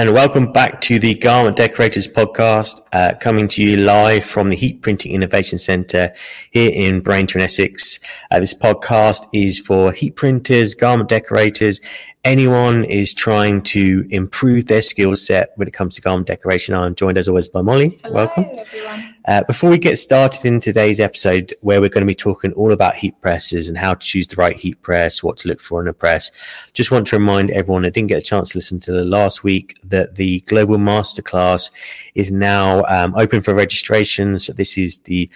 And welcome back to the Garment Decorators podcast, uh, coming to you live from the Heat Printing Innovation Centre here in Braintree, Essex. Uh, this podcast is for heat printers, garment decorators, anyone is trying to improve their skill set when it comes to garment decoration. I'm joined as always by Molly. Hello, Welcome. everyone. Uh, before we get started in today's episode, where we're going to be talking all about heat presses and how to choose the right heat press, what to look for in a press, just want to remind everyone that didn't get a chance to listen to the last week that the Global Masterclass is now um, open for registrations. This is the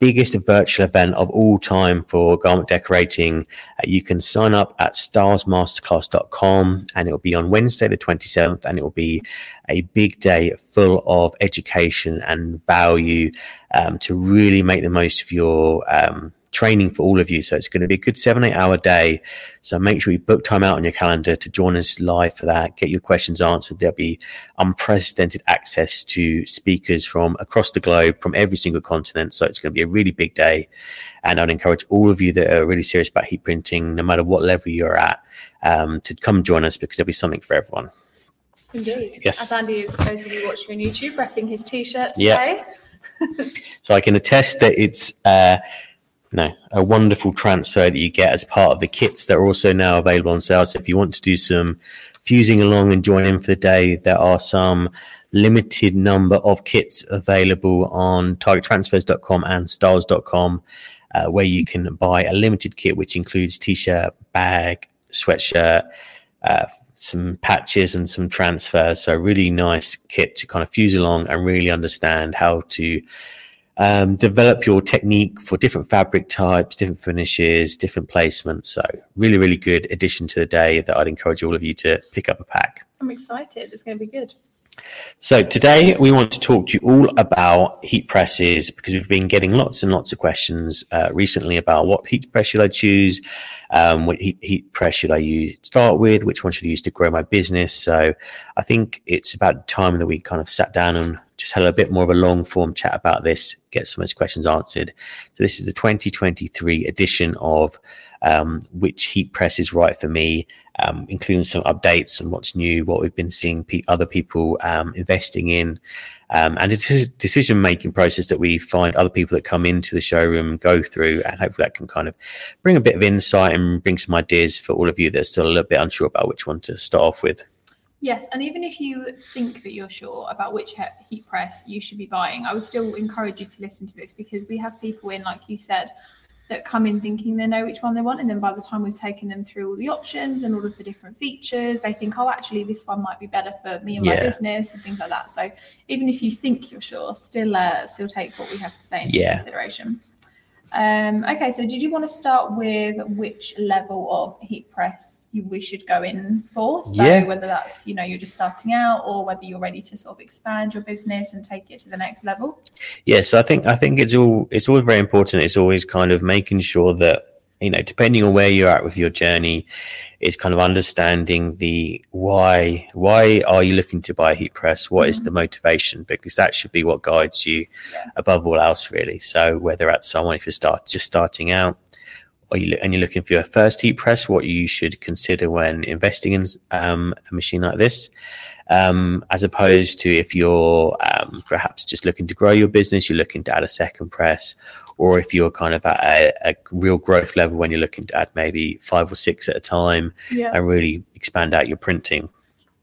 biggest virtual event of all time for garment decorating. Uh, you can sign up at stahlsmasterclass.com and it will be on Wednesday, the 27th, and it will be a big day full of education and value um, to really make the most of your um, training for all of you. So it's going to be a good seven, eight hour day. So make sure you book time out on your calendar to join us live for that. Get your questions answered. There'll be unprecedented access to speakers from across the globe, from every single continent. So it's going to be a really big day. And I'd encourage all of you that are really serious about heat printing, no matter what level you're at, um, to come join us because there'll be something for everyone. Indeed. Yes. As Andy is those of you watching on YouTube, repping his t-shirt Yeah. today. So I can attest that it's uh, no a wonderful transfer that you get as part of the kits that are also now available on sale. So if you want to do some fusing along and join in for the day, there are some limited number of kits available on targettransfers.com and stahls.com uh, where you can buy a limited kit which includes t-shirt, bag, sweatshirt, uh, some patches and some transfers. So really nice kit to kind of fuse along and really understand how to um, develop your technique for different fabric types, different finishes, different placements. So really, really good addition to the day that I'd encourage all of you to pick up a pack. I'm excited. It's going to be good. So today we want to talk to you all about heat presses because we've been getting lots and lots of questions uh, recently about what heat press should I choose, um, what heat, heat press should I use start with, which one should I use to grow my business. So I think it's about time that we kind of sat down and just had a bit more of a long form chat about this, get some of those questions answered. So this is the 2023 edition of um, which heat press is right for me, um, including some updates on what's new, what we've been seeing pe- other people um, investing in, um, and it's a decision making process that we find other people that come into the showroom go through, and hopefully that can kind of bring a bit of insight and bring some ideas for all of you that are still a little bit unsure about which one to start off with. Yes, and even if you think that you're sure about which heat press you should be buying, I would still encourage you to listen to this because we have people in, like you said, that come in thinking they know which one they want, and then by the time we've taken them through all the options and all of the different features, they think, oh, actually, this one might be better for me and my business and things like that. So even if you think you're sure, still uh, still take what we have to say into Yeah. consideration. Um, okay, so did you want to start with which level of heat press you, we should go in for? So Yeah. whether that's you know you're just starting out or whether you're ready to sort of expand your business and take it to the next level. Yes, I think I think it's all it's always very important. It's always kind of making sure that you know, depending on where you're at with your journey, is kind of understanding the why. Why are you looking to buy a heat press? What is the motivation? Because that should be what guides you Yeah. above all else, really. So whether that's someone if you're start just starting out, or you and you're looking for your first heat press, what you should consider when investing in um, a machine like this um, as opposed to if you're um, perhaps just looking to grow your business, you're looking to add a second press, or if you're kind of at a, a real growth level when you're looking to add maybe five or six at a time Yeah. and really expand out your printing.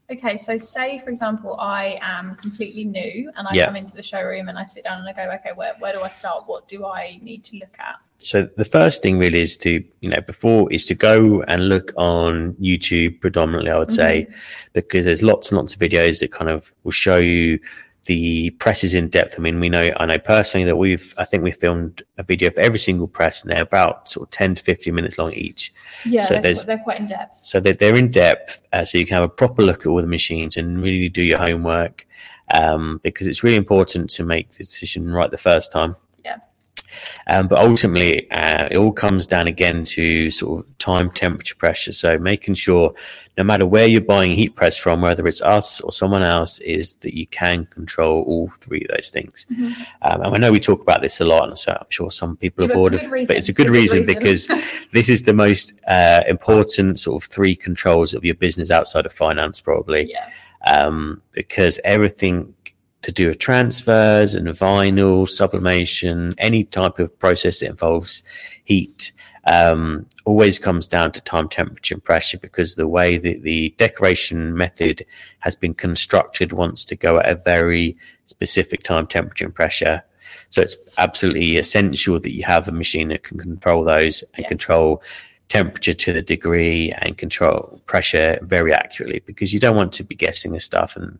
Okay, so say for example, I am completely new and I Yeah. come into the showroom and I sit down and I go, okay, where, where do I start? What do I need to look at? So the first thing really is to, you know, before is to go and look on YouTube predominantly, I would say, mm-hmm. because there's lots and lots of videos that kind of will show you the presses in depth. I mean, we know, I know personally that we've, I think we filmed a video for every single press and they're about sort of 10 to 15 minutes long each. Yeah, So they're, they're quite in depth. So that they're in depth, uh, so you can have a proper look at all the machines and really do your homework, um, because it's really important to make the decision right the first time. Um, but ultimately, uh, it all comes down again to sort of time, temperature, pressure. So making sure, no matter where you're buying heat press from, whether it's us or someone else, is that you can control all three of those things. Mhm. Um, and I know we talk about this a lot, and so I'm sure some people Yeah, are bored of, good but it's a good good reason reason. because this is the most uh, important sort of three controls of your business outside of finance, probably. Yeah. um, because everything to do with transfers and vinyl sublimation, any type of process that involves heat, um, always comes down to time, temperature, and pressure because the way that the decoration method has been constructed wants to go at a very specific time, temperature, and pressure. So it's absolutely essential that you have a machine that can control those and Yes. control temperature to the degree and control pressure very accurately because you don't want to be guessing this stuff and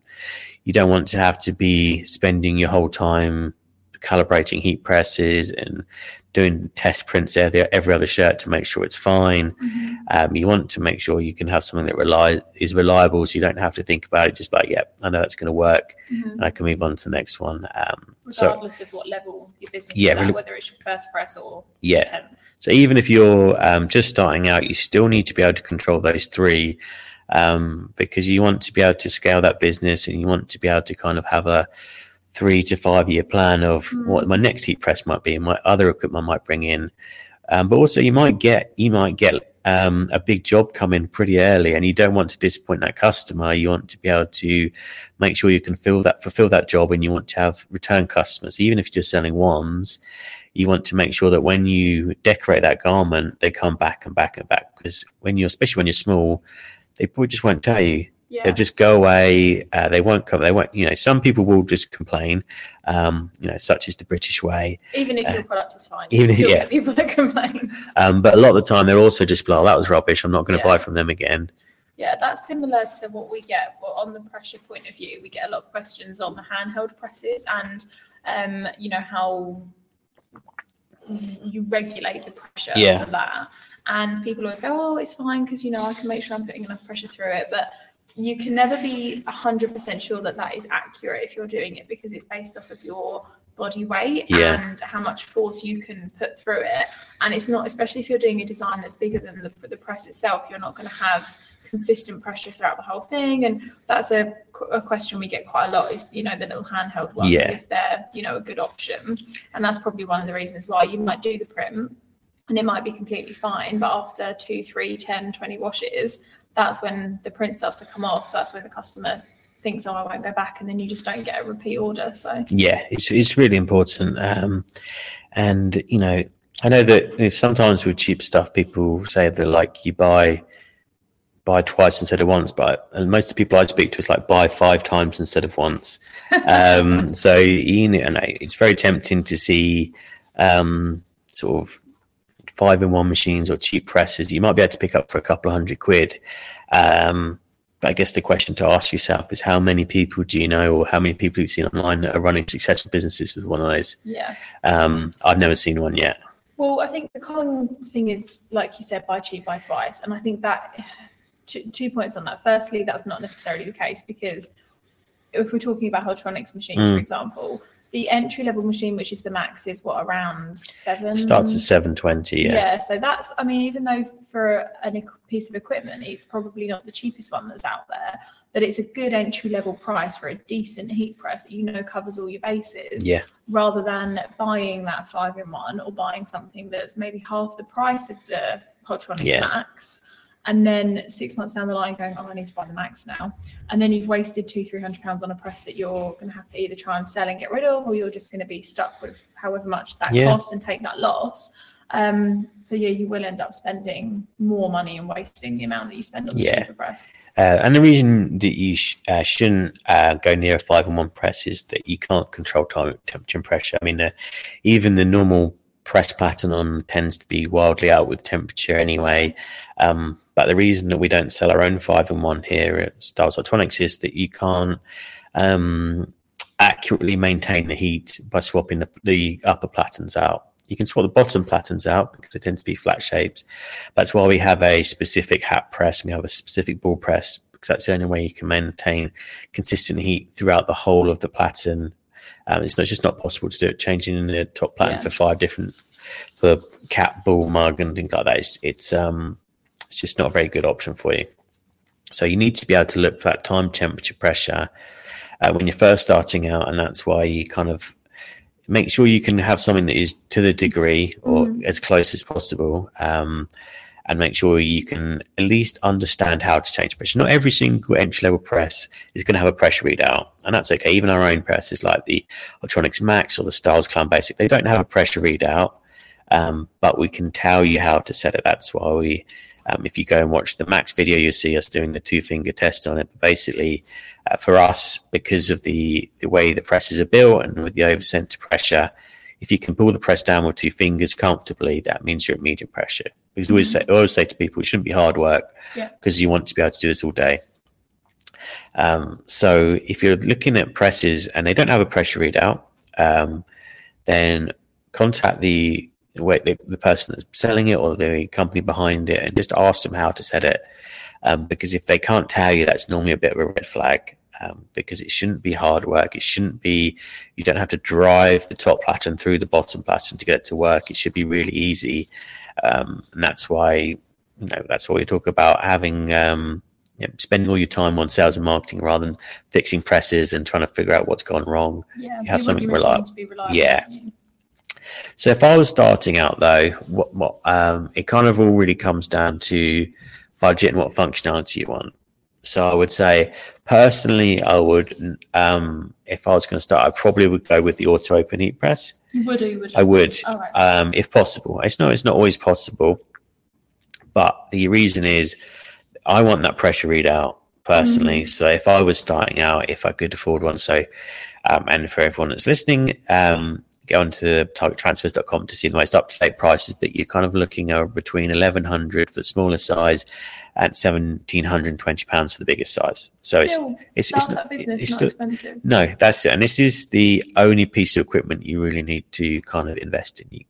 you don't want to have to be spending your whole time calibrating heat presses and doing test prints every, every other shirt to make sure it's fine. Mhm. Um, you want to make sure you can have something that rely, is reliable so you don't have to think about it. Just like, yeah, I know that's going to work Mhm. and I can move on to the next one. Um, so, regardless of what level your business Yeah, is at, really- whether it's your first press or yeah. So even if you're um, just starting out, you still need to be able to control those three um, because you want to be able to scale that business and you want to be able to kind of have a three to five year plan of Mm. what my next heat press might be and what other equipment I might bring in. Um, but also you might get you might get um, a big job come in pretty early and you don't want to disappoint that customer. You want to be able to make sure you can fill that fulfill that job and you want to have return customers. Even if you're just selling ones, you want to make sure that when you decorate that garment, they come back and back and back. Because when you're, especially when you're small, they probably just won't tell you. Yeah. They'll just go away. Uh, they won't cover. They won't. You know, some people will just complain. Um, you know, such is the British way. even if uh, your product is fine, even if- yeah. people that complain. Um, but a lot of the time, they're also just like, "Oh, that was rubbish. I'm not going to Yeah. buy from them again." Yeah, that's similar to what we get but on the pressure point of view. We get a lot of questions on the handheld presses and, um, you know, how you regulate the pressure Yeah. for that. And people always go, oh, it's fine because, you know, I can make sure I'm putting enough pressure through it. But you can never be 100% sure that that is accurate if you're doing it because it's based off of your body weight Yeah. and how much force you can put through it. And it's not, especially if you're doing a design that's bigger than the, the press itself, you're not going to have consistent pressure throughout the whole thing. And that's a, a question we get quite a lot is, you know, the little handheld ones, Yeah. if they're, you know, a good option. And that's probably one of the reasons why you might do the print and it might be completely fine. But after two, three, 10, 20 washes, that's when the print starts to come off. That's when the customer thinks, oh, I won't go back. And then you just don't get a repeat order. So, Yeah, it's it's really important. Um, and you know, I know that if sometimes with cheap stuff, people say that like you buy buy twice instead of once, but and most of the people I speak to is like buy five times instead of once. Um, so you know, and it's very tempting to see um, sort of five in one machines or cheap presses. You might be able to pick up for a couple of hundred quid. Um, but I guess the question to ask yourself is how many people do you know, or how many people you've seen online that are running successful businesses with one of those? yeah. Um, I've never seen one yet. Well, I think the common thing is, like you said, buy cheap, buy twice. And I think that two, two points on that. Firstly, that's not necessarily the case because if we're talking about Hotronix machines, for Mm. example, the entry level machine, which is the max, is what around seven. Starts at seven twenty. Yeah. Yeah. so that's, I mean, even though for a piece of equipment, it's probably not the cheapest one that's out there, but it's a good entry level price for a decent heat press that you know covers all your bases Yeah. rather than buying that five in one or buying something that's maybe half the price of the Hotronix Yeah. Max. And then six months down the line, going, oh, I need to buy the Max now. And then you've wasted two, three hundred pounds on a press that you're going to have to either try and sell and get rid of, or you're just going to be stuck with however much that Yeah. costs and take that loss. Um, so yeah, you will end up spending more money and wasting the amount that you spend on the Yeah. cheaper press. Uh, and the reason that you sh- uh, shouldn't uh, go near a five and one press is that you can't control time, temperature, and pressure. I mean, uh, even the normal press pattern on tends to be wildly out with temperature anyway. Um, but the reason that we don't sell our own five and one here at Stahls' Hotronix is that you can't um, accurately maintain the heat by swapping the, the upper platens out. You can swap the bottom platens out because they tend to be flat shaped. That's why we have a specific hat press and we have a specific ball press because that's the only way you can maintain consistent heat throughout the whole of the platen. Um, it's not just not possible to do it changing the top platen Yeah. for five different for cap, ball, mug, and things like that. It's it's um it's just not a very good option for you. So you need to be able to look for that time, temperature, pressure uh, when you're first starting out, and that's why you kind of make sure you can have something that is to the degree or Mhm. as close as possible. Um, and make sure you can at least understand how to change pressure. Not every single entry level press is going to have a pressure readout, and that's okay. Even our own presses, like the Hotronix Max or the Stahls' Climb Basic, they don't have a pressure readout, um, but we can tell you how to set it. That's why we. Um, if you go and watch the Max video, you'll see us doing the two finger test on it. But basically, uh, for us, because of the, the way the presses are built and with the over center pressure, if you can pull the press down with two fingers comfortably, that means you're at medium pressure. Because we always say, I always say to people, it shouldn't be hard work because Yeah. you want to be able to do this all day. Um, so if you're looking at presses and they don't have a pressure readout, um, then contact the wait the, the person that's selling it or the company behind it and just ask them how to set it. Um, because if they can't tell you, that's normally a bit of a red flag. Um, because it shouldn't be hard work. It shouldn't be. You don't have to drive the top platen through the bottom platen to get it to work. It should be really easy, um, and that's why you know that's why we talk about having um, you know, spending all your time on sales and marketing rather than fixing presses and trying to figure out what's gone wrong. Yeah, You have something reliable. reliable. Yeah. So if I was starting out though, what, what um, it kind of all really comes down to budget and what functionality you want. So I would say personally, I would um, if I was going to start, I probably would go with the auto open heat press. You would or you would. I would, right. um, if possible. It's not it's not always possible, but the reason is I want that pressure readout personally. So if I was starting out, if I could afford one, so um, and for everyone that's listening, um, go on to targettransfers.com to see the most up to date prices. But you're kind of looking at between 1100 for the smaller size and 1720 pounds for the biggest size. So it's Still, it's it's, startup business, it's not still, expensive. no, that's it. And this is the only piece of equipment you really need to kind of invest in. You,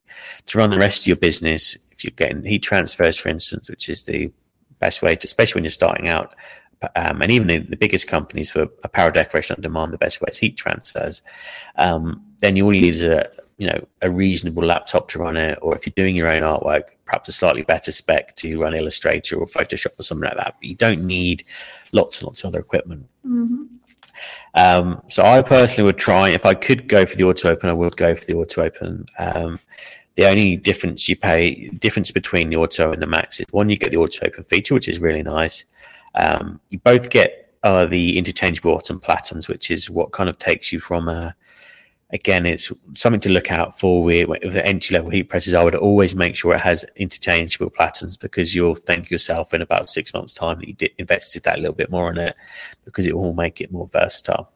to run the rest of your business, if you're getting heat transfers, for instance, which is the best way to, especially when you're starting out, um, and even in the biggest companies for apparel decoration on demand, the best way is heat transfers. Um, then you all you need is a you know a reasonable laptop to run it, or if you're doing your own artwork, perhaps a slightly better spec to run Illustrator or Photoshop or something like that. But you don't need lots and lots of other equipment. hmm Um, so I personally would try, if I could go for the auto open, I would go for the auto open. Um, the only difference you pay, difference between the auto and the max is one, you get the auto open feature, which is really nice. Um, you both get uh, the interchangeable bottom platens, which is what kind of takes you from a, again, it's something to look out for with, with the entry level heat presses. I would always make sure it has interchangeable platens because you'll thank yourself in about six months' time that you did, invested that little bit more on it because it will make it more versatile.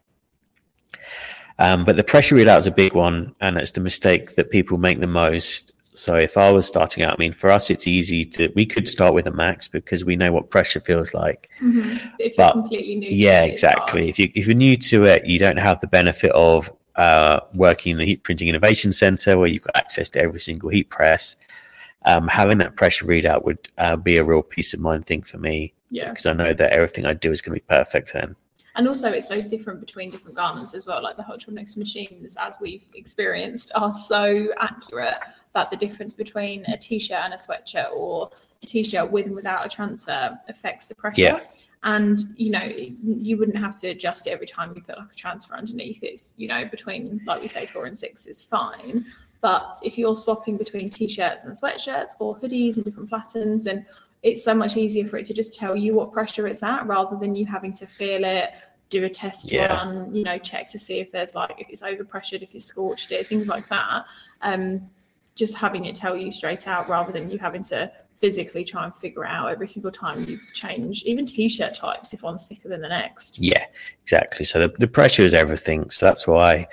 Um, but the pressure readout is a big one, and it's the mistake that people make the most. So if I was starting out, I mean, for us, it's easy to. We could start with a max because we know what pressure feels like. hmm If But- you're completely new, to Yeah, exactly. If you if you're new to it, you don't have the benefit of uh, working in the Heat Printing Innovation Center where you've got access to every single heat press. Um, having that pressure readout would uh, be a real peace of mind thing for me Yeah. because I know that everything I do is going to be perfect then. And also, it's so different between different garments as well. Like the Hotronix machines, as we've experienced, are so accurate that the difference between a t-shirt and a sweatshirt, or a t-shirt with and without a transfer, affects the pressure. Yeah. And you know, you wouldn't have to adjust it every time you put like a transfer underneath. It's you know between like we say four and six is fine. But if you're swapping between t-shirts and sweatshirts or hoodies and different patterns, and it's so much easier for it to just tell you what pressure it's at rather than you having to feel it, do a test Yeah. run, you know, check to see if there's like if it's over pressured, if it's scorched it, things like that. Um, just having it tell you straight out rather than you having to physically try and figure out every single time you change even t-shirt types if one's thicker than the next. Yeah, exactly. So the, the pressure is everything. So that's why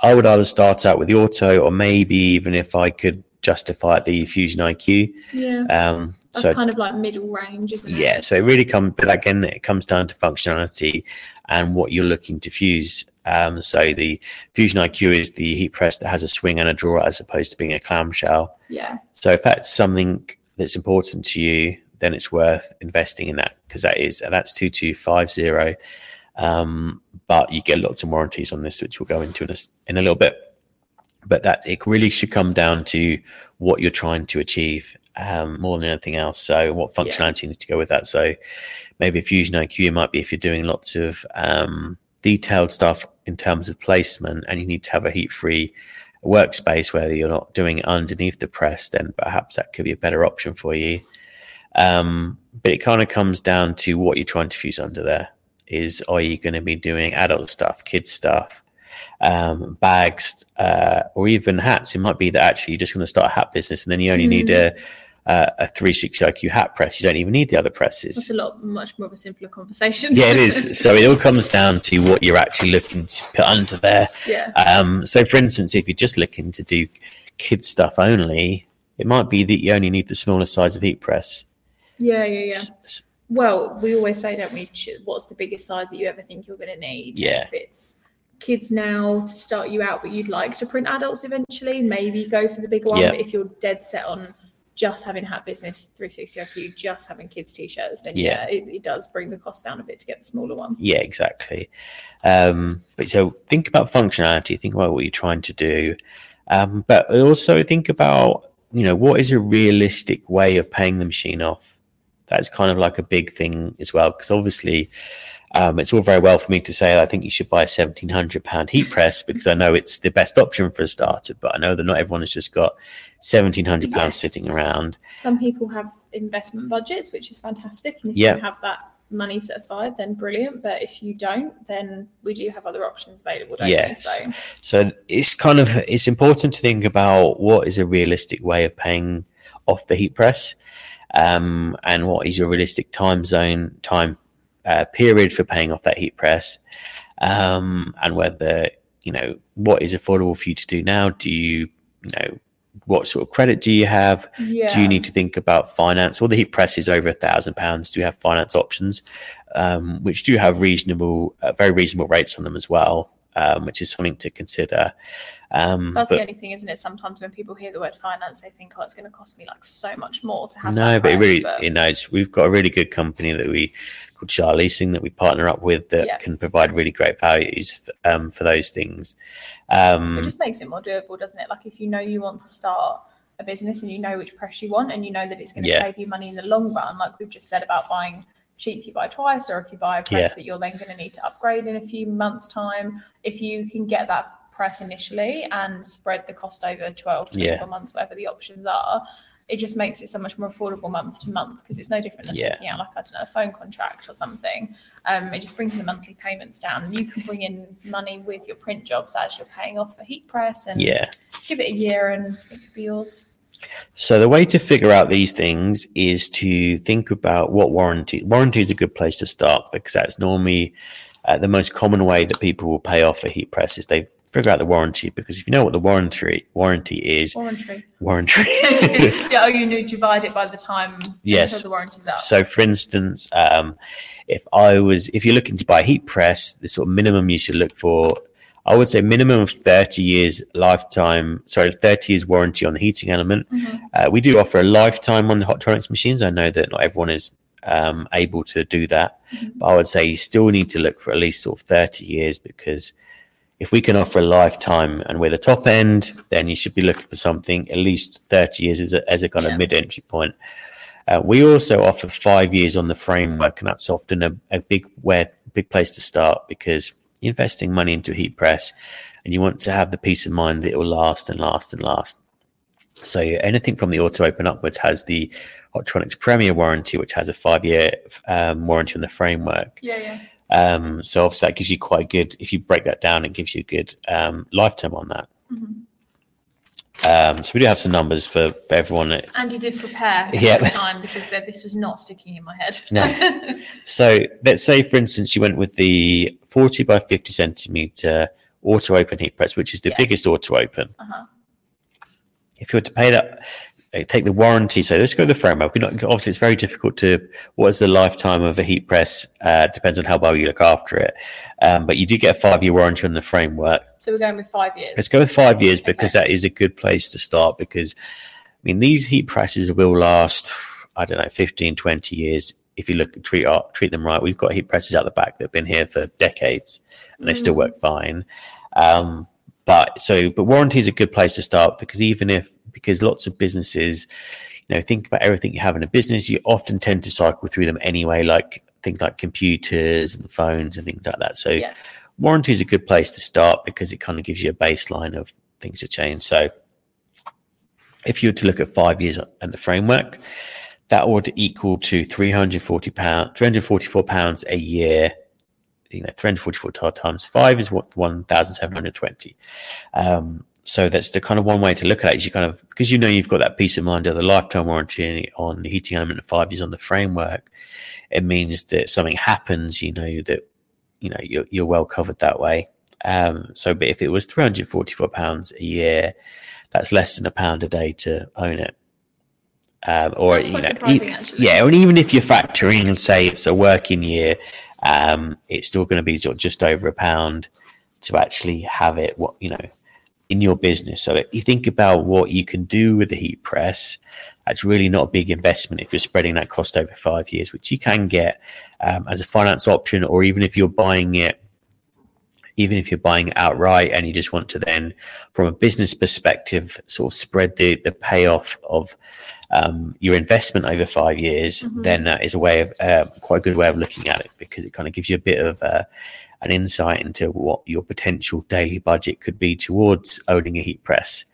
I would either start out with the auto or maybe even if I could justify it, the Fusion IQ. Yeah. Um, That's so kind of like middle range, isn't it? yeah, so it really comes, but again, it comes down to functionality and what you're looking to fuse. Um, so the Fusion IQ is the heat press that has a swing and a drawer as opposed to being a clamshell. Yeah. So if that's something that's important to you, then it's worth investing in that because that is that's two two five zero. Um, but you get lots of warranties on this, which we'll go into in a, in a little bit. But that it really should come down to what you're trying to achieve um, more than anything else. So what functionality you need to go with that. So maybe a Fusion IQ might be if you're doing lots of um, detailed stuff in terms of placement, and you need to have a heat-free workspace where you're not doing it underneath the press, then perhaps that could be a better option for you. Um, but it kind of comes down to what you're trying to fuse under there. Is are you going to be doing adult stuff, kids stuff, um, bags, uh, or even hats? It might be that actually you're just going to start a hat business, and then you only mm. need a uh, a 360 IQ hat press. You don't even need the other presses. It's a lot much more of a simpler conversation. yeah, it is. So it all comes down to what you're actually looking to put under there. Yeah. Um, so, for instance, if you're just looking to do kids stuff only, it might be that you only need the smaller size of heat press. Yeah, yeah, yeah. Well, we always say, don't we? What's the biggest size that you ever think you're going to need? Yeah. If it's kids now to start you out, but you'd like to print adults eventually, maybe go for the bigger one. But if you're dead set on just having hat business 360 IQ, just having kids t-shirts, then yeah, yeah it, it, does bring the cost down a bit to get the smaller one. Yeah, exactly. Um, but so think about functionality, think about what you're trying to do, um, but also think about you know what is a realistic way of paying the machine off. That's kind of like a big thing as well, because obviously um, it's all very well for me to say I think you should buy a seventeen hundred pound heat press because I know it's the best option for a starter. But I know that not everyone has just got seventeen hundred pounds yes. sitting around. Some people have investment budgets, which is fantastic, and if yeah. you have that money set aside, then brilliant. But if you don't, then we do have other options available. yes. So. so it's kind of it's important to think about what is a realistic way of paying off the heat press, um, and what is your realistic time zone time uh, period for paying off that heat press, um, and whether you know what is affordable for you to do now. Do you you know what sort of credit do you have? Yeah. Do you need to think about finance? Well, the heat press is over a thousand pounds. Do you have finance options, um, which do have reasonable, uh, very reasonable rates on them as well, um, which is something to consider. Um, That's but, the only thing, isn't it? Sometimes when people hear the word finance, they think, "Oh, it's going to cost me like so much more to have." No, but it really, but... you know, we've got a really good company that we called Shah Leasing that we partner up with that yeah. can provide really great values um, for those things. Um, it just makes it more doable, doesn't it? Like if you know you want to start a business and you know which press you want and you know that it's going to yeah. save you money in the long run, like we've just said about buying cheap you buy twice or if you buy a press yeah. that you're then going to need to upgrade in a few months time if you can get that press initially and spread the cost over 12 24 yeah. months whatever the options are it just makes it so much more affordable month to month because it's no different than yeah. taking out like I don't know a phone contract or something. Um, it just brings the monthly payments down. You can bring in money with your print jobs as you're paying off the heat press and yeah. give it a year and it could be yours. So the way to figure out these things is to think about what warranty. Warranty is a good place to start because that's normally uh, the most common way that people will pay off a heat press is they figure out the warranty because if you know what the warranty warranty is warranty. warranty. Oh you need to divide it by the time yes. the warranty's up. So for instance um, if i was if you're looking to buy a heat press the sort of minimum you should look for i would say minimum of 30 years lifetime sorry 30 years warranty on the heating element mm-hmm. uh, we do offer a lifetime on the Hotronix machines i know that not everyone is um, able to do that mm-hmm. but i would say you still need to look for at least sort of 30 years because if we can offer a lifetime and we're the top end, then you should be looking for something at least 30 years as a, as a kind yeah. of mid entry point. Uh, we also offer five years on the framework, and that's often a, a big where big place to start because you're investing money into a heat press, and you want to have the peace of mind that it will last and last and last. So anything from the auto open upwards has the Hotronix Premier warranty, which has a five year um, warranty on the framework. Yeah, yeah. Um, so obviously that gives you quite good. If you break that down, it gives you a good um, lifetime on that. Mm-hmm. Um, so we do have some numbers for, for everyone. And you did prepare yeah. time because this was not sticking in my head. no. So let's say, for instance, you went with the 40 by 50 centimeter auto open heat press, which is the biggest auto open. Uh-huh. If you were to pay that, take the warranty. So let's go to the framework. Not, obviously, it's very difficult to what is the lifetime of a heat press. Uh, depends on how well you look after it. Um, but you do get a five year warranty on the framework. So we're going with five years. Let's go with five years because okay. that is a good place to start. Because I mean, these heat presses will last. I don't know, 15, 20 years if you look treat treat them right. We've got heat presses out the back that have been here for decades and they mm. still work fine. Um, but so, but warranty is a good place to start because even if because lots of businesses, you know, think about everything you have in a business, you often tend to cycle through them anyway, like things like computers and phones and things like that. So yeah. warranty is a good place to start because it kind of gives you a baseline of things to change. So if you were to look at five years and the framework, that would equal to 340 pounds, 344 pounds a year. You know, 344 times five is what 1,720. Um, so that's the kind of one way to look at it is you kind of because you know you've got that peace of mind of the lifetime warranty on the heating element of five years on the framework. It means that something happens, you know that you know you're, you're well covered that way. Um, so, but if it was 344 pounds a year, that's less than a pound a day to own it. Um, or That's you know, e- yeah, and even if you're factoring and say it's a working year, um, it's still going to be sort of just over a pound to actually have it. What you know in your business. So if you think about what you can do with the heat press, that's really not a big investment if you're spreading that cost over five years, which you can get um, as a finance option, or even if you're buying it even if you're buying it outright and you just want to then, from a business perspective, sort of spread the, the payoff of um, your investment over five years, Mhm. then that is a way of uh, quite a good way of looking at it because it kind of gives you a bit of uh, an insight into what your potential daily budget could be towards owning a heat press.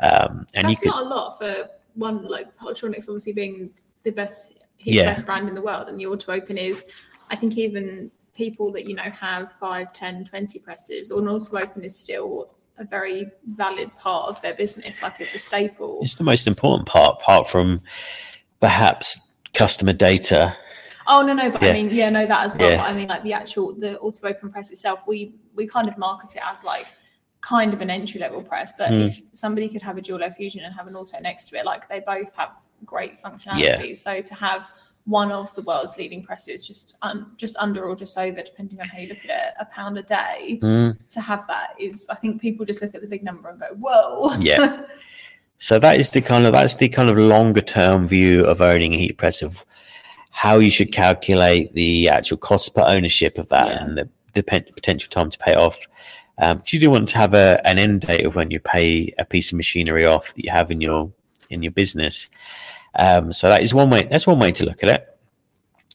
Um, and you That's could, not a lot for one like Hotronix obviously being the best heat Yeah. press brand in the world and the auto open is I think even people that you know have 5 10 20 presses or an auto open is still a very valid part of their business like it's a staple it's the most important part, apart from perhaps customer data. oh no no but Yeah. i mean yeah no that as well Yeah. but i mean like the actual the auto open press itself we we kind of market it as like kind of an entry level press but Mm. if somebody could have a dual fusion and have an auto next to it like they both have great functionality so to have one of the world's leading presses just un, just under or just over depending on how you look at it a pound a day Mm. to have that is i think people just look at the big number and go whoa Yeah. So that is the kind of that's the kind of longer term view of owning a heat press of how you should calculate the actual cost per ownership of that Yeah. and the, the pen- potential time to pay off. Um, you do want to have a, an end date of when you pay a piece of machinery off that you have in your in your business. Um, so that is one way. That's one way to look at it.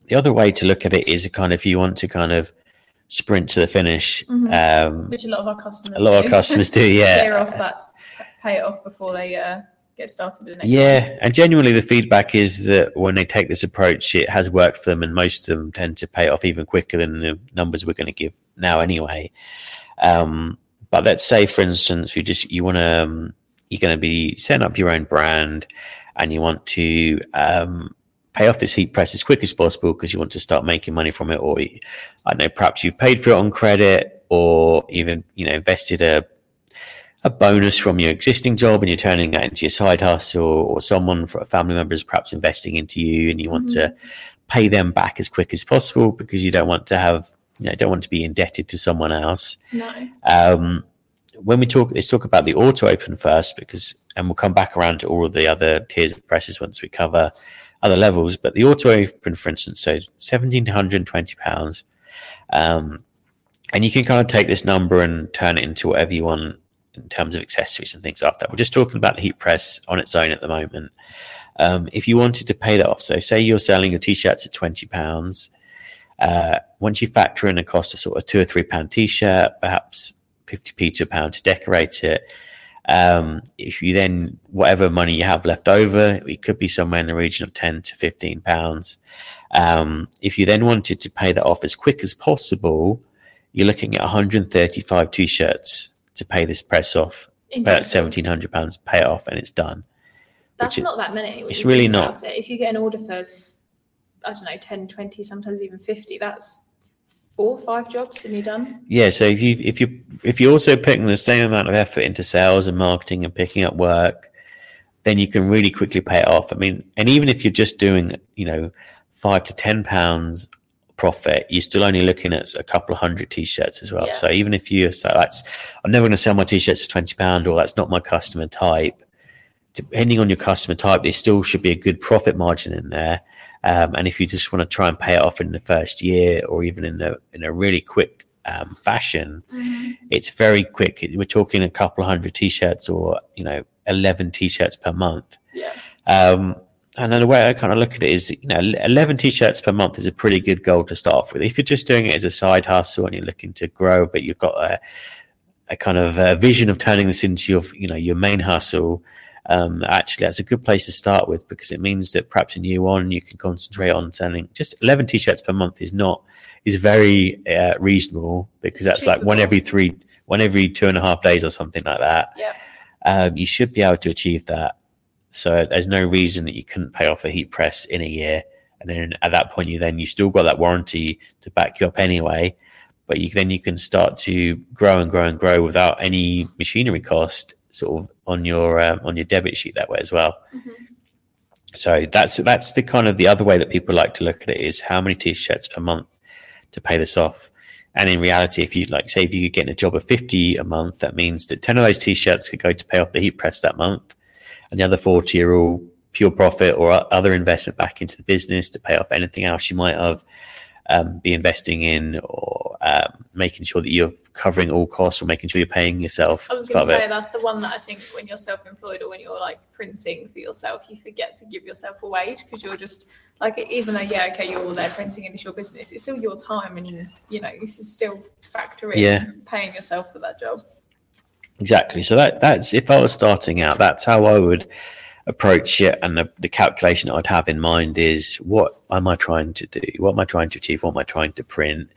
The other way to look at it is kind of if you want to kind of sprint to the finish. Mhm. Um, which a lot of our customers a lot of do. customers do, yeah. clear off that pay it off before they uh, get started with the next Yeah, and genuinely, the feedback is that when they take this approach, it has worked for them, and most of them tend to pay it off even quicker than the numbers we're going to give now, anyway. Um, but let's say, for instance, you just you want to um, you're going to be setting up your own brand, and you want to um, pay off this heat press as quick as possible because you want to start making money from it, or I don't know, perhaps you paid for it on credit, or even you know invested a a bonus from your existing job and you're turning that into your side hustle or someone for a family member is perhaps investing into you and you want to pay them back as quick as possible because you don't want to have you know don't want to be indebted to someone else. No. Um, when we talk let's talk about the auto open first because and we'll come back around to all of the other tiers of presses once we cover other levels but the auto open for instance so 1720 pounds um, and you can kind of take this number and turn it into whatever you want in terms of accessories and things like that. We're just talking about the heat press on its own at the moment. Um, if you wanted to pay that off, so say you're selling your t-shirts at twenty pounds, uh, once you factor in a cost of sort of two or three pound t-shirt, perhaps fifty p to a pound to decorate it. Um, if you then whatever money you have left over, it could be somewhere in the region of ten to fifteen pounds. Um, if you then wanted to pay that off as quick as possible, you're looking at 135 t-shirts to pay this press off. About 1700 pounds, pay it off, and it's done. That's which not that many. it's really not. It. If you get an order for, I don't know, 10, 20, sometimes even 50, that's four or five jobs and you're done. Yeah, so if you if you if you're also putting the same amount of effort into sales and marketing and picking up work, then you can really quickly pay it off. I mean, and even if you're just doing, you know, five to ten pounds profit, you're still only looking at a couple of hundred t-shirts as well. Yeah. So even if you so that's I'm never going to sell my t-shirts for twenty pound or that's not my customer type. Depending on your customer type, there still should be a good profit margin in there. Um, and if you just want to try and pay it off in the first year or even in a in a really quick um, fashion, it's very quick. We're talking a couple of hundred t-shirts or you know eleven t-shirts per month. Yeah. Um, and then the way I kind of look at it is, you know, 11 t-shirts per month is a pretty good goal to start off with. If you're just doing it as a side hustle and you're looking to grow, but you've got a, a kind of uh vision of turning this into your, you know, your main hustle, um, actually that's a good place to start with because it means that perhaps in year one you can concentrate on selling. Just 11 t-shirts per month is not is very uh, reasonable because It's that's like one every three one every two and a half days or something like that. Yeah. um, you should be able to achieve that. So there's no reason that you couldn't pay off a heat press in a year. And then at that point you then you still got that warranty to back you up anyway. But you then you can start to grow and grow and grow without any machinery cost sort of on your um, on your debit sheet that way as well. Mhm. so that's that's the kind of the other way that people like to look at it is how many t-shirts per month to pay this off. And in reality if you like say if you get a job of 50 a month that means that 10 of those t-shirts could go to pay off the heat press that month. And the other 40 are all pure profit or other investment back into the business to pay off anything else you might have um, be investing in or um, making sure that you're covering all costs or making sure you're paying yourself I was going to say it. that's the one that I think when you're self-employed or when you're like printing for yourself, you forget to give yourself a wage because you're just like even though yeah okay you're all there printing and it's your business, it's still your time and you know this is still factoring Yeah. paying yourself for that job. Exactly. So that that's if I was starting out, that's how I would approach it, and the, the calculation I'd have in mind is what am I trying to do? What am I trying to achieve? What am I trying to print?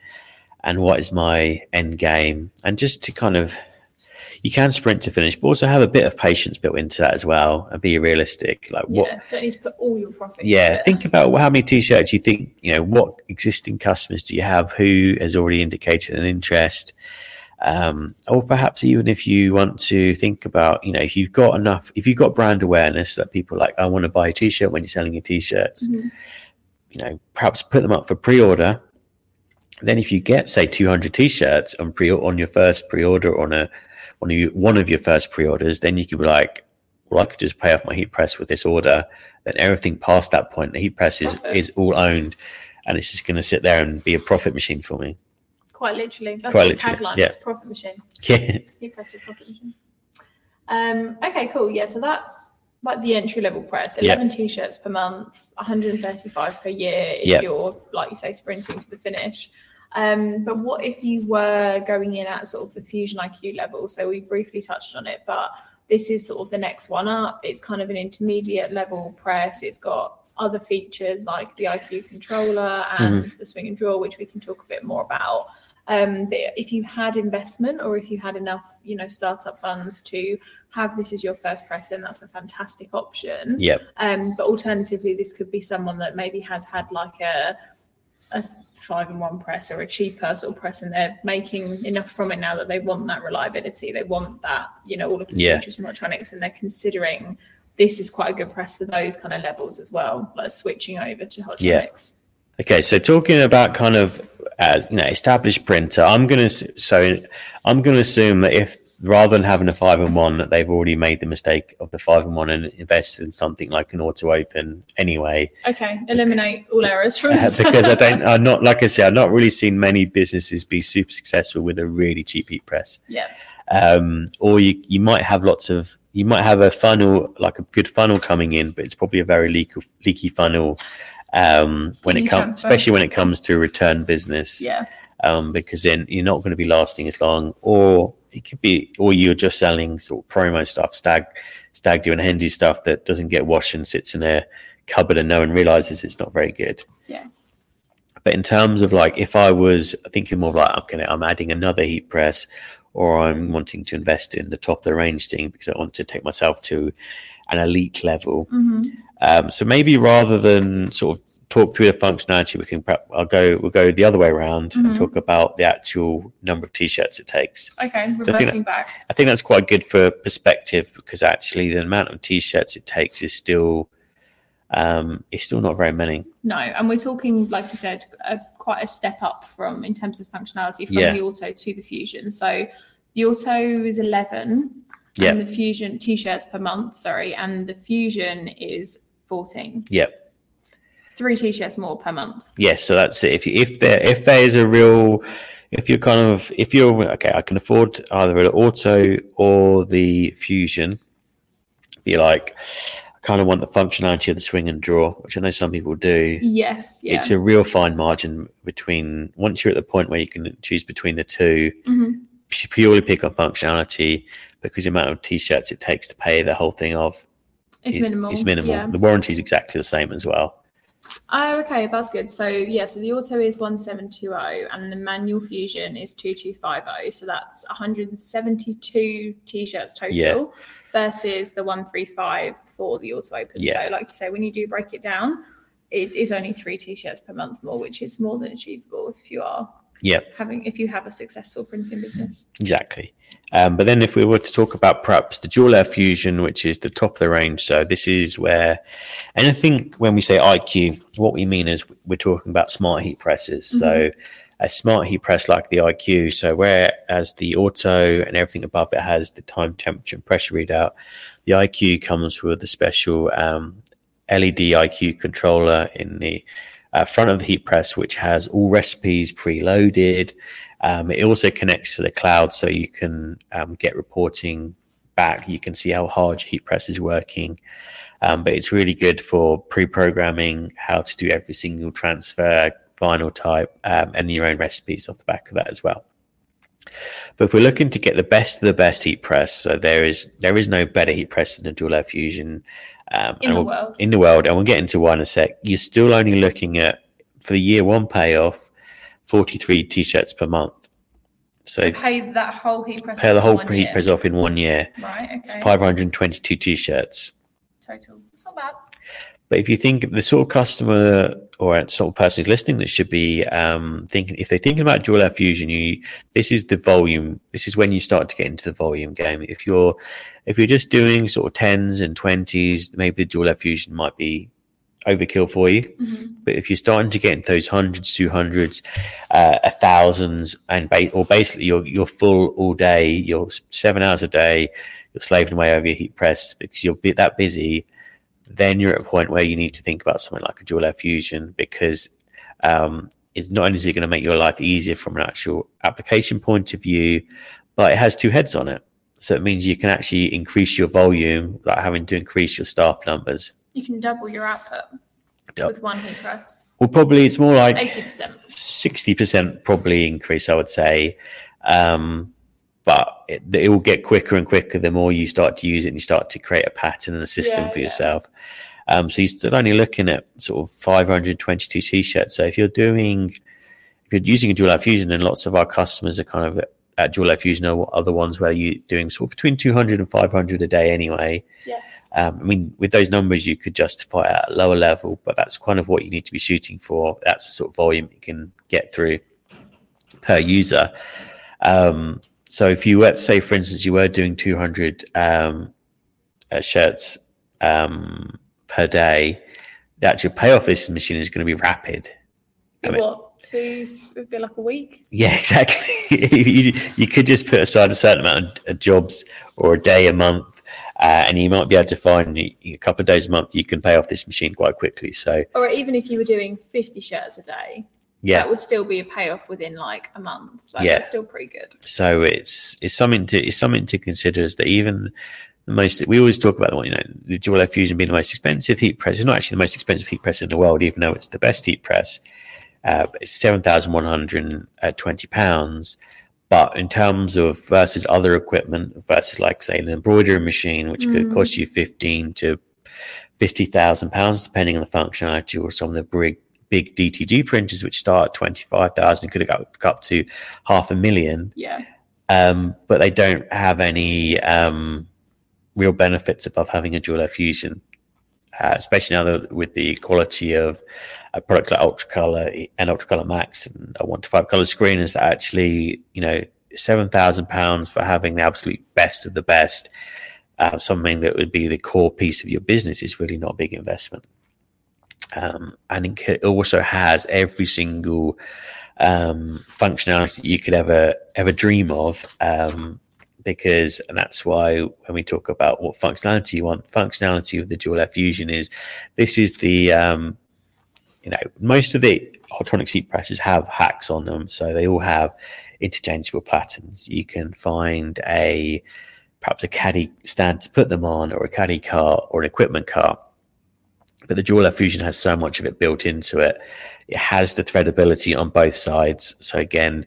And what is my end game? And just to kind of you can sprint to finish, but also have a bit of patience built into that as well, and be realistic. Like what Yeah, don't need to put all your profit. yeah, think about how many t-shirts you think, you know, what existing customers do you have? Who has already indicated an interest? Um, or perhaps even if you want to think about, you know, if you've got enough, if you've got brand awareness that people like, I want to buy a t-shirt when you're selling your t-shirts, Mhm. you know, perhaps put them up for pre-order. Then if you get, say, 200 t-shirts on pre on your first pre-order on a one of one of your first pre-orders, then you could be like, well, I could just pay off my heat press with this order. Then everything past that point, the heat press is, is all owned, and it's just going to sit there and be a profit machine for me. quite literally. That's Quite the literally, tagline. yeah. It's profit machine. Yeah, You press your profit machine. Um, okay, cool. Yeah, so that's like the entry level press. Yeah. 11 t-shirts per month, 135 per year if Yeah. you're, like you say, sprinting to the finish. Um, but what if you were going in at sort of the Fusion IQ level? So we briefly touched on it, but this is sort of the next one up. It's kind of an intermediate level press. It's got other features like the IQ controller and the swing and draw, which we can talk a bit more about. Um, if you had investment or if you had enough, you know, startup funds to have this as your first press, then that's a fantastic option. yeah, Um, but alternatively, this could be someone that maybe has had like a a five in one press or a cheaper sort of press, and they're making enough from it now that they want that reliability. They want that, you know, all of the Yeah. features from Hotronix, and they're considering this is quite a good press for those kind of levels as well, like switching over to Hotronix. Okay, so talking about kind of uh, you know established printer, I'm gonna so I'm gonna assume that if rather than having a five and one, that they've already made the mistake of the five and one and invested in something like an auto open anyway. Okay, eliminate all errors from Uh, because I don't, I'm not like I said, I've not really seen many businesses be super successful with a really cheap heat press. yeah, Um, or you you might have lots of you might have a funnel like a good funnel coming in, but it's probably a very leaky leaky funnel. Um, when it comes, especially when it comes to return business, yeah, um, because then you're not going to be lasting as long, or it could be, or you're just selling sort of promo stuff, stag, stag do and stuff that doesn't get washed and sits in a cupboard and no one realizes it's not very good. Yeah. But in terms of like, if I was thinking more like, okay, I'm adding another heat press, or I'm wanting to invest in the top of the range thing because I want to take myself to an elite level. hmm Um, so maybe rather than sort of talk through the functionality, we can perhaps I'll go we'll go the other way around and Mhm. talk about the actual number of t-shirts it takes. okay, that- reversing back. I think that's quite good for perspective because actually the amount of t-shirts it takes is still um, it's still not very many. No, and we're talking, like you said, a, quite a step up from in terms of functionality from Yeah. the Auto to the Fusion. So the Auto is 11, Yeah. and the Fusion t-shirts per month, sorry, and the Fusion is 14. Yeah. Three t-shirts more per month. Yes, so that's it. If you, if there if there is a real if you're kind of if you're okay, I can afford either an auto or the fusion. Be like, I kind of want the functionality of the swing and draw, which I know some people do. Yes, yeah. It's a real fine margin between once you're at the point where you can choose between the two, Mhm. purely pick on functionality because the amount of t-shirts it takes to pay the whole thing off It's is, minimal, is minimal. yeah. The warranty is exactly the same as well. Oh, okay, that's good. So yeah, so the auto is one seven two zero, and the manual fusion is two two five zero. So that's one hundred and seventy two t-shirts total Yeah. versus the one three five for the auto open. Yeah. So like you say, when you do break it down, it is only three t-shirts per month more, which is more than achievable if you are Yeah, having if you have a successful printing business. exactly. Um, but then if we were to talk about perhaps the dual air fusion, which is the top of the range, so this is where, and I think when we say IQ, what we mean is we're talking about smart heat presses. So a smart heat press like the IQ. So whereas the auto and everything above it has the time, temperature, and pressure readout, the IQ comes with a special um, LED IQ controller in the uh, front of the heat press, which has all recipes preloaded. Um, it also connects to the cloud, so you can um, get reporting back. You can see how hard your heat press is working. Um, but it's really good for pre-programming how to do every single transfer, vinyl type, um, and your own recipes off the back of that as well. But if we're looking to get the best of the best heat press, so there is there is no better heat press than the dual air fusion um, In the we'll- world. In the world, and we'll get into one in a sec. You're still only looking at for the year one payoff, forty three t-shirts per month. So pay that whole heat press. pay the whole heat year. press off in one year. Right. It's Okay. 522 t-shirts. Total. It's not bad. But if you think of the sort of customer or sort of person who's listening that should be um, thinking, if they're thinking about dual air fusion, you this is the volume. This is when you start to get into the volume game. If you're if you're just doing sort of tens and twenties, maybe the dual air fusion might be overkill for you. Mhm. But if you're starting to get into those hundreds, two hundreds, uh, a thousands, and ba- or basically you're you're full all day, you're seven hours a day, you're slaving away over your heat press because you're bit that busy, then you're at a point where you need to think about something like a dual air fusion because um, it's not only is it going to make your life easier from an actual application point of view, but it has two heads on it. So it means you can actually increase your volume without having to increase your staff numbers. You can double your output with one heat press. Well, probably it's more like Eighty percent. sixty percent probably increase, I would say. Um, but it, it will get quicker and quicker the more you start to use it and you start to create a pattern and a system Yeah, for yeah. yourself. Um, so you're still only looking at sort of 522 t-shirts. So if you're doing, if you're using a dual air fusion, and lots of our customers are kind of at dual air fusion or other ones where you're doing sort of between 200 and 500 a day anyway. Yes. Um, I mean, with those numbers, you could justify at a lower level, but that's kind of what you need to be shooting for. That's the sort of volume you can get through per user. Um, so if you were, say, for instance, you were doing 200 um, uh, shirts um, per day, the actual payoff this machine is going to be rapid. I mean- what? Two? It'd be like a week. Yeah, exactly. you, you could just put aside a certain amount of, jobs or a day a month, uh, and you might be able to find a a couple of days a month you can pay off this machine quite quickly. So, Or even if you were doing fifty shirts a day, yeah, that would still be a payoff within like a month. Like, Yeah. That's still pretty good. so it's it's something to it's something to consider is that even the most we always talk about the one you know the dual air fusion being the most expensive heat press it's not actually the most expensive heat press in the world even though it's the best heat press uh, it's 7120 pounds but in terms of versus other equipment versus like say an embroidery machine which could Mm. cost you 15 to 50,000 pounds depending on the functionality or some of the big big DTG printers which start at 25,000 could have got up to half a million Yeah. um, but they don't have any um, real benefits above having a dual air fusion, uh, especially now that with the quality of a product like Ultracolor and Ultracolor Max and a one to five color screen is that actually, you know, seven thousand pounds for having the absolute best of the best, uh, something that would be the core piece of your business is really not a big investment. Um, and it also has every single um, functionality you could ever ever dream of. Um, because and that's why when we talk about what functionality you want, functionality of the dual air fusion is this is the um, you know most of the Hotronix heat presses have hacks on them, so they all have interchangeable platens. You can find a perhaps a caddy stand to put them on, or a caddy car, or an equipment car. But the dual air fusion has so much of it built into it. It has the threadability on both sides. So again,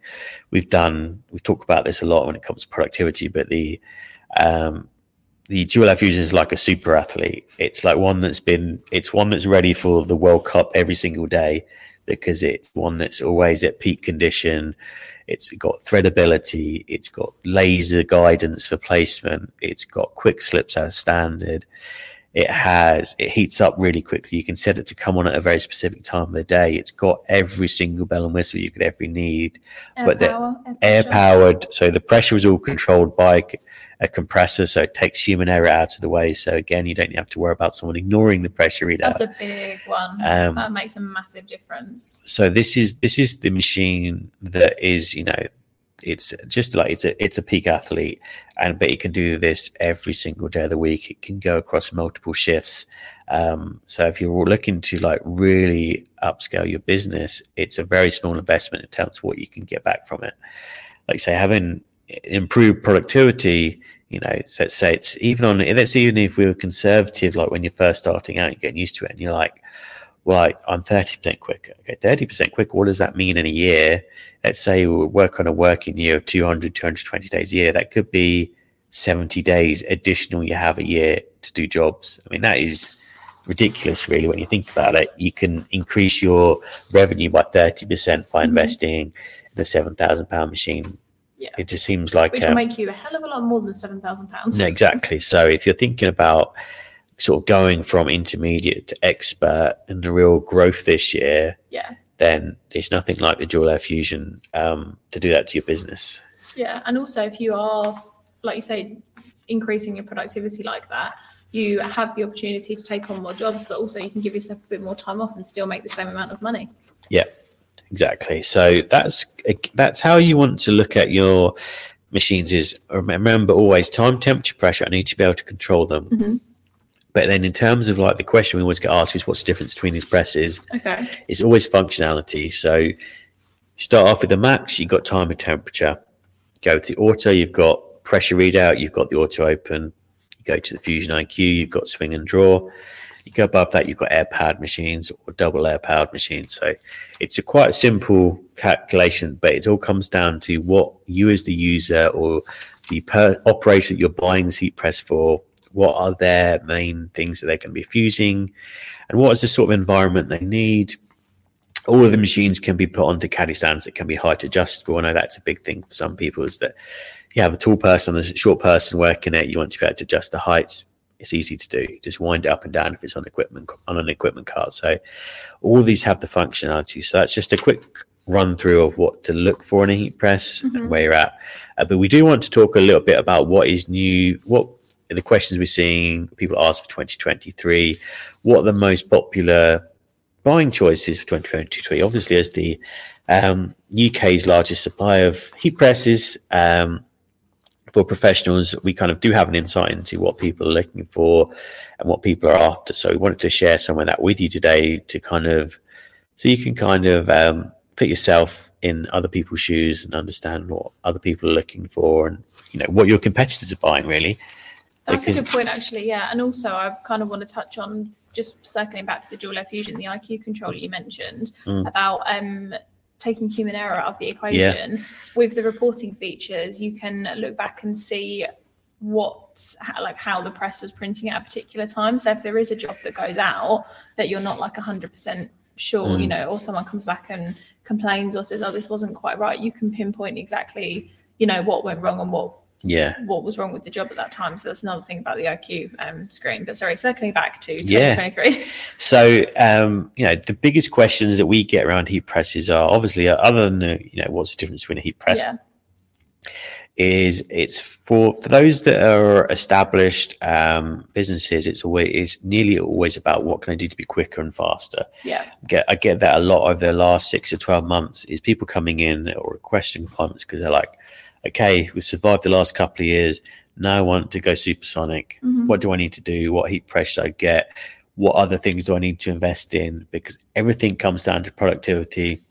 we've done we've talked about this a lot when it comes to productivity, but the um, the dual air fusion is like a super athlete. It's like one that's been, it's one that's ready for the World Cup every single day because it's one that's always at peak condition. It's got threadability. It's got laser guidance for placement. It's got quick slips as standard. It has, it heats up really quickly. You can set it to come on at a very specific time of the day. It's got every single bell and whistle you could ever need. Air but the air pressure. powered. So the pressure is all controlled by a compressor. So it takes human error out of the way. So again, you don't have to worry about someone ignoring the pressure readout. That's a big one. Um, that makes a massive difference. so this is this is the machine that is you know it's just like it's a it's a peak athlete and but it can do this every single day of the week. It can go across multiple shifts. Um, so if you're looking to like really upscale your business it's a very small investment in terms of what you can get back from it. Like say having improved productivity you know so let's say it's even on let's even if we were conservative like when you're first starting out you're getting used to it and you're like well, I'm 30% quicker. Okay, 30% quicker. What does that mean in a year? Let's say we work on a working year of 200, 220 days a year. That could be 70 days additional you have a year to do jobs. I mean, that is ridiculous, really, when you think about it. You can increase your revenue by 30% by Mhm. investing in a £7,000 machine. Yeah. It just seems like. Which um, will make you a hell of a lot more than seven thousand pounds. no, exactly. So if you're thinking about sort of going from intermediate to expert and the real growth this year, Yeah. then there's nothing like the dual air fusion um, to do that to your business. Yeah, and also if you are, like you say, increasing your productivity like that, you have the opportunity to take on more jobs, but also you can give yourself a bit more time off and still make the same amount of money. Yeah, exactly. So that's that's how you want to look at your machines. Is remember always time, temperature, pressure. I need to be able to control them. Mhm. But then in terms of like the question we always get asked is what's the difference between these presses? Okay. it's always functionality. So you start off with the max, you've got time and temperature. Go to the auto, you've got pressure readout, you've got the auto open. You go to the Fusion IQ, you've got swing and draw. You go above that, you've got air powered machines or double air powered machines. So it's a quite simple calculation, but it all comes down to what you as the user or the per- operator that you're buying the heat press for, what are their main things that they're going to be fusing, and what is the sort of environment they need all of the machines can be put onto caddy stands that can be height adjustable. I know that's a big thing for some people is that you have a tall person and a short person working it. You want to be able to adjust the heights. It's easy to do. Just wind it up and down if it's on equipment on an equipment card. So all these have the functionality. So that's just a quick run through of what to look for in a heat press and Mhm. where you're at. Uh, but we do want to talk a little bit about what is new, what the questions we're seeing people ask for 2023, what are the most popular buying choices for 2023. Obviously, as the um, UK's largest supplier of heat presses um, for professionals, we kind of do have an insight into what people are looking for and what people are after. So we wanted to share some of that with you today to kind of so you can kind of um, put yourself in other people's shoes and understand what other people are looking for and you know what your competitors are buying really. That's Because- a good point, actually. Yeah, and also I kind of want to touch on just circling back to the dual air fusion, the IQ controller you mentioned Mm. about um, taking human error out of the equation. With the reporting features, you can look back and see what how, like how the press was printing at a particular time. So if there is a job that goes out that you're not like hundred percent sure, you Mm. know, or someone comes back and complains or says, "Oh, this wasn't quite right," you can pinpoint exactly, you know, what went wrong and what Yeah. what was wrong with the job at that time. So that's another thing about the IQ um, screen. But sorry, circling back to Yeah. 2023. So, um, you know, the biggest questions that we get around heat presses are obviously, uh, other than the, you know, what's the difference between a heat press, yeah, is it's for for those that are established um, businesses. It's always it's nearly always about what can I do to be quicker and faster. yeah, Get I get that a lot over the last six to twelve months is people coming in or requesting appointments because they're like, okay, we've survived the last couple of years. Now I want to go supersonic. Mhm. What do I need to do? What heat pressure do I get? What other things do I need to invest in? Because everything comes down to productivity.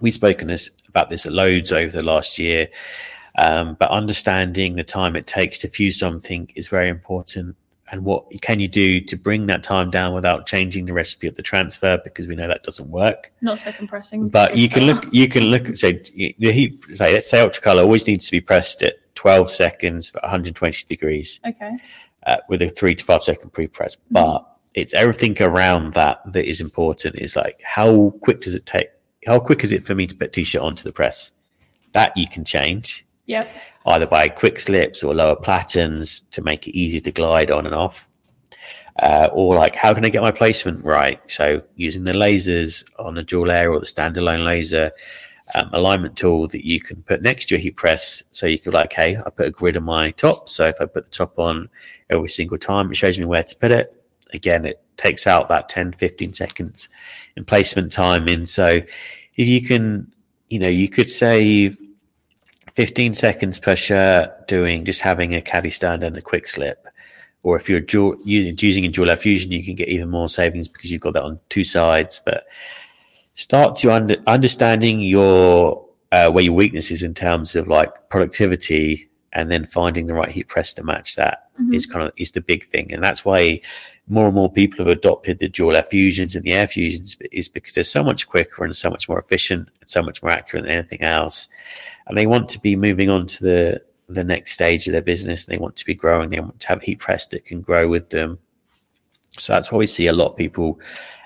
We've spoken this about this loads over the last year, um, but understanding the time it takes to fuse something is very important. And what can you do to bring that time down without changing the recipe of the transfer? Because we know that doesn't work. not so compressing. But you can look, you can look, say the heat, say, let's say ultra color always needs to be pressed at 12 seconds for 120 degrees. Okay. uh, with a three to five second pre press. Mm-hmm. But it's everything around that that is important. Is like how quick does it take? How quick is it for me to put t-shirt onto the press? That you can change Yep. Either by quick slips or lower platens to make it easy to glide on and off. Uh, or like, how can I get my placement right? So using the lasers on a dual air or the standalone laser um, alignment tool that you can put next to your heat press. So you could like, hey, I put a grid on my top. So if I put the top on every single time, it shows me where to put it. Again, it takes out that 10, 15 seconds in placement time. And so if you can, you know, you could save 15 seconds per shirt doing just having a caddy stand and a quick slip. Or if you're dual, using a dual air fusion, you can get even more savings because you've got that on two sides. But start to under, understanding your uh, where your weakness is in terms of like productivity, and then finding the right heat press to match that is Mhm. kind of is the big thing, and that's why more and more people have adopted the dual air fusions and the air fusions is because they're so much quicker and so much more efficient and so much more accurate than anything else, and they want to be moving on to the the next stage of their business. And they want to be growing. They want to have heat press that can grow with them. So that's why we see a lot of people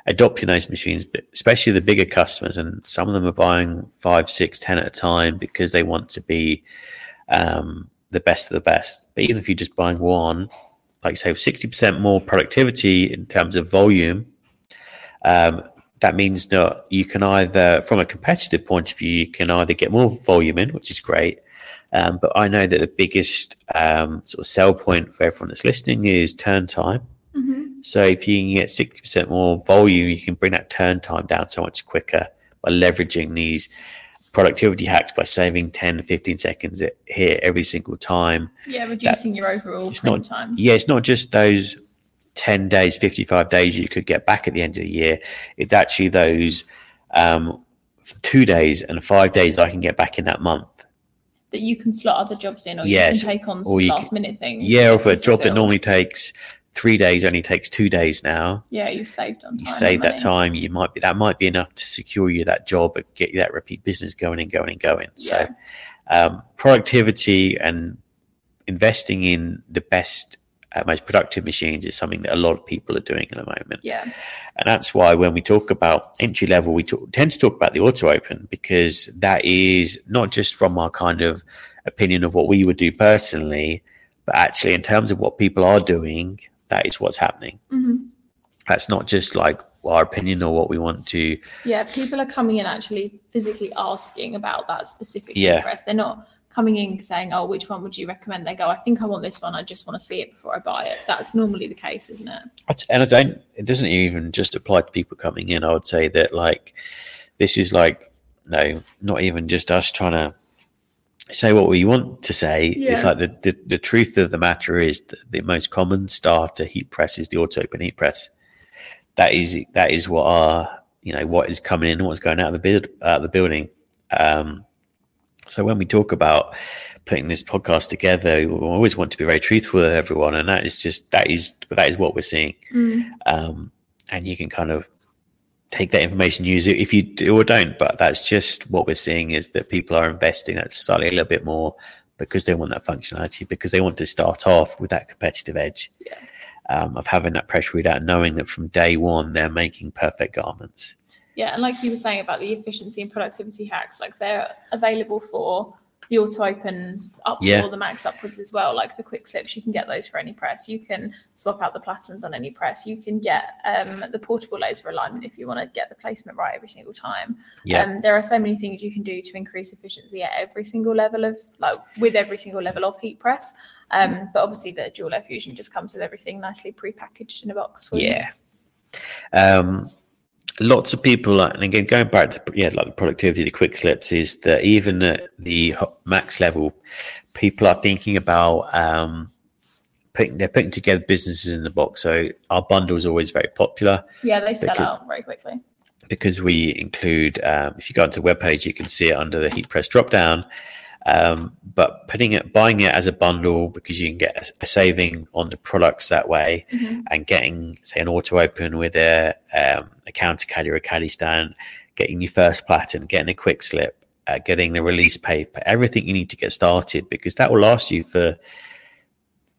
adopting those machines, especially the bigger customers. And some of them are buying five, six, ten at a time because they want to be um, the best of the best. But even if you're just buying one, like say, sixty percent more productivity in terms of volume, um, that means that you can either, from a competitive point of view, you can either get more volume in, which is great. Um, but I know that the biggest um, sort of sell point for everyone that's listening is turn time. Mhm. So if you can get 60% more volume, you can bring that turn time down so much quicker by leveraging these productivity hacks by saving 10 15 seconds here every single time. Yeah, reducing your overall it's print not- time. Yeah, it's not just those 10 days, 55 days you could get back at the end of the year. It's actually those um, two days and five days I can get back in that month. That you can slot other jobs in, or Yes, you can take on or some you last minute things. Yeah, or for a job that normally takes three days only takes two days now. Yeah, you've saved on time. you save that time you might be that might be enough to secure you that job and get you that repeat business going and going and going so um, productivity and investing in the best uh, most productive machines is something that a lot of people are doing at the moment Yeah, and that's why when we talk about entry level we talk, tend to talk about the auto open because that is not just from our kind of opinion of what we would do personally but actually in terms of what people are doing that is what's happening hmm that's not just like our opinion or what we want to yeah. People are coming in actually physically asking about that specific Yeah. press. They're not coming in saying, "Oh, which one would you recommend?" They go, "I think I want this one. I just want to see it before I buy it." That's normally the case, isn't it? And I don't. It doesn't even just apply to people coming in. I would say that like this is like no, not even just us trying to say what we want to say. It's like the, the the truth of the matter is that the most common starter heat press is the auto open heat press. That is that is what our you know what is coming in and what's going out of the build out of the building. Um, so when we talk about putting this podcast together, we always want to be very truthful with everyone, and that is just that is that is what we're seeing Mm. um, and you can kind of take that information, use it if you do or don't. But that's just what we're seeing is that people are investing that slightly a little bit more because they want that functionality, because they want to start off with that competitive edge Yeah. um, of having that pressure readout, knowing that from day one they're making perfect garments. Yeah, and like you were saying about the efficiency and productivity hacks, like they're available for the auto open up Yeah. or the max upwards as well. Like the quick slips, you can get those for any press. You can swap out the platens on any press. You can get um, the portable laser alignment if you want to get the placement right every single time. Yeah. Um, there are so many things you can do to increase efficiency at every single level of like with every single level of heat press. Um, but obviously the dual air fusion just comes with everything nicely pre-packaged in a box. Yeah. Um, lots of people, and again, going back to yeah, like the productivity, the quick slips is that even at the max level, people are thinking about um, putting they're putting together businesses in the box. So our bundle is always very popular Yeah, they sell Because- out very quickly. because we include. Um, if you go onto the webpage, you can see it under the heat press drop down. Um, but putting it, buying it as a bundle because you can get a, a saving on the products that way, Mhm. and getting say an auto open with a um, a counter caddy or a caddy stand, getting your first platen, getting a quick slip, uh, getting the release paper, everything you need to get started because that will last you for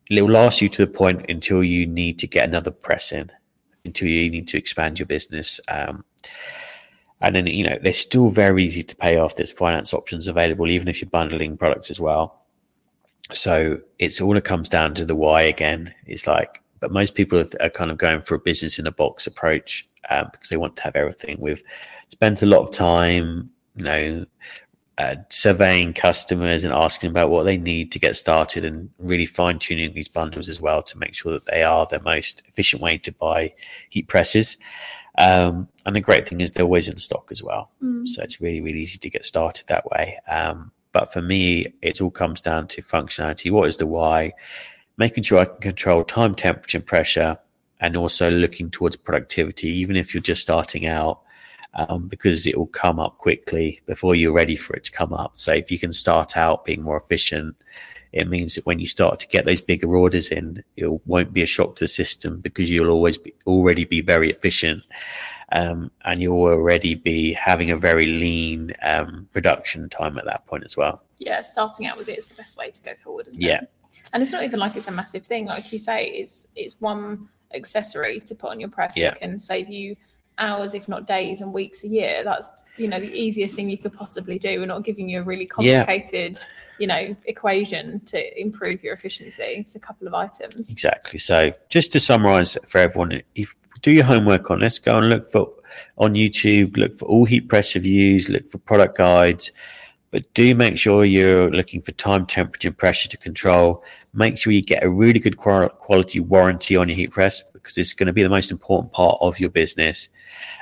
it'll last you to the point until you need to get another press in, until you need to expand your business. Um, and then, you know, they're still very easy to pay off. There's finance options available, even if you're bundling products as well. So it's all it comes down to the why again. It's like, but most people are, kind of going for a business in a box approach um, because they want to have everything. We've spent a lot of time, you know, uh, surveying customers and asking about what they need to get started and really fine tuning these bundles as well to make sure that they are the most efficient way to buy heat presses. Um, and the great thing is they're always in stock as well. Mm. So it's really, really easy to get started that way. Um, but for me, it all comes down to functionality. What is the why? Making sure I can control time, temperature, and pressure, and also looking towards productivity, even if you're just starting out, um, because it will come up quickly before you're ready for it to come up. So if you can start out being more efficient, it means that when you start to get those bigger orders in, it won't be a shock to the system because you'll always be already be very efficient. Um, and you'll already be having a very lean um, production time at that point as well. Yeah, starting out with it is the best way to go forward. Isn't Yeah. It? And it's not even like it's a massive thing. Like you say, it's it's one accessory to put on your press Yeah. that can save you hours, if not days and weeks a year. That's you know the easiest thing you could possibly do. We're not giving you a really Yeah. complicated, you know, equation to improve your efficiency. It's a couple of items. Exactly. So just to summarize for everyone, if do your homework on this, go and look for on YouTube, look for all heat press reviews, look for product guides, but do make sure you're looking for time, temperature, and pressure to control. Make sure you get a really good quality warranty on your heat press because it's going to be the most important part of your business.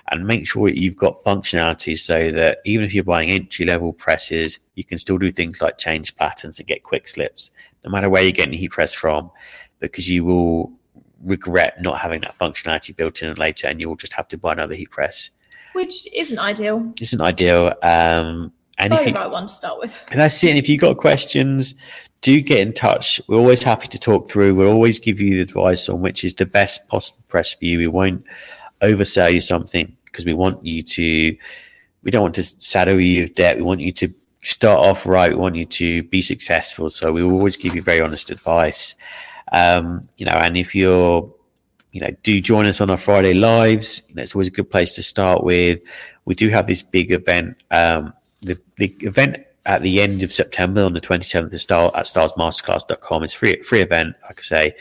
And make sure you've got functionality so that even if you're buying entry level presses, you can still do things like change platens and get quick slips, no matter where you're getting the heat press from, because you will regret not having that functionality built in later and you'll just have to buy another heat press. Which isn't ideal. Isn't ideal. Um, and Buy if the you, right one to start with. and that's it. And if you've got questions, do get in touch. We're always happy to talk through. We'll always give you the advice on which is the best possible press for you. We won't oversell you something because we want you to, we don't want to saddle you with debt. We want you to start off right. We want you to be successful. So we will always give you very honest advice. Um, you know, and if you're, you know, do join us on our Friday lives. You know, it's always a good place to start with. We do have this big event. Um, the, the event at the end of September on the 27th of Star at stahlsmasterclass.com. It's free, free event. Like I say,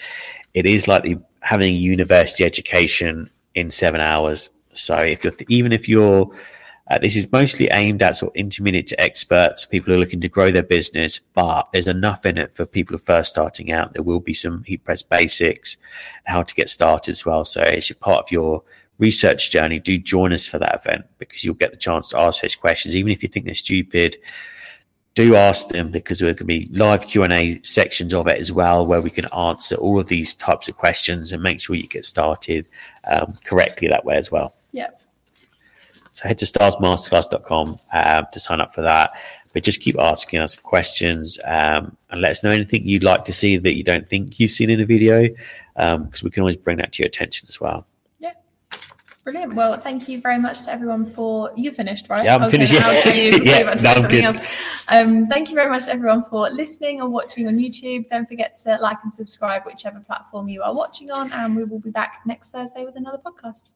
it is like having a university education in seven hours. So if you're, even if you're, uh, this is mostly aimed at sort of intermediate to experts, people who are looking to grow their business, but there's enough in it for people who are first starting out. There will be some heat press basics, how to get started as well. So it's part of your research journey, do join us for that event because you'll get the chance to ask those questions, even if you think they're stupid. Do ask them because there can be live Q and A sections of it as well, where we can answer all of these types of questions and make sure you get started um, correctly that way as well. Yeah. So head to stahlsmasterclass.com um, to sign up for that. But just keep asking us questions um, and let us know anything you'd like to see that you don't think you've seen in a video because we can always bring that to your attention as well. Brilliant. Well, thank you very much to everyone for you finished, right? Yeah, I'm finished, yeah. Yeah, no, I'm something good. else. Um, thank you very much to everyone for listening or watching on YouTube. Don't forget to like and subscribe whichever platform you are watching on, and we will be back next Thursday with another podcast.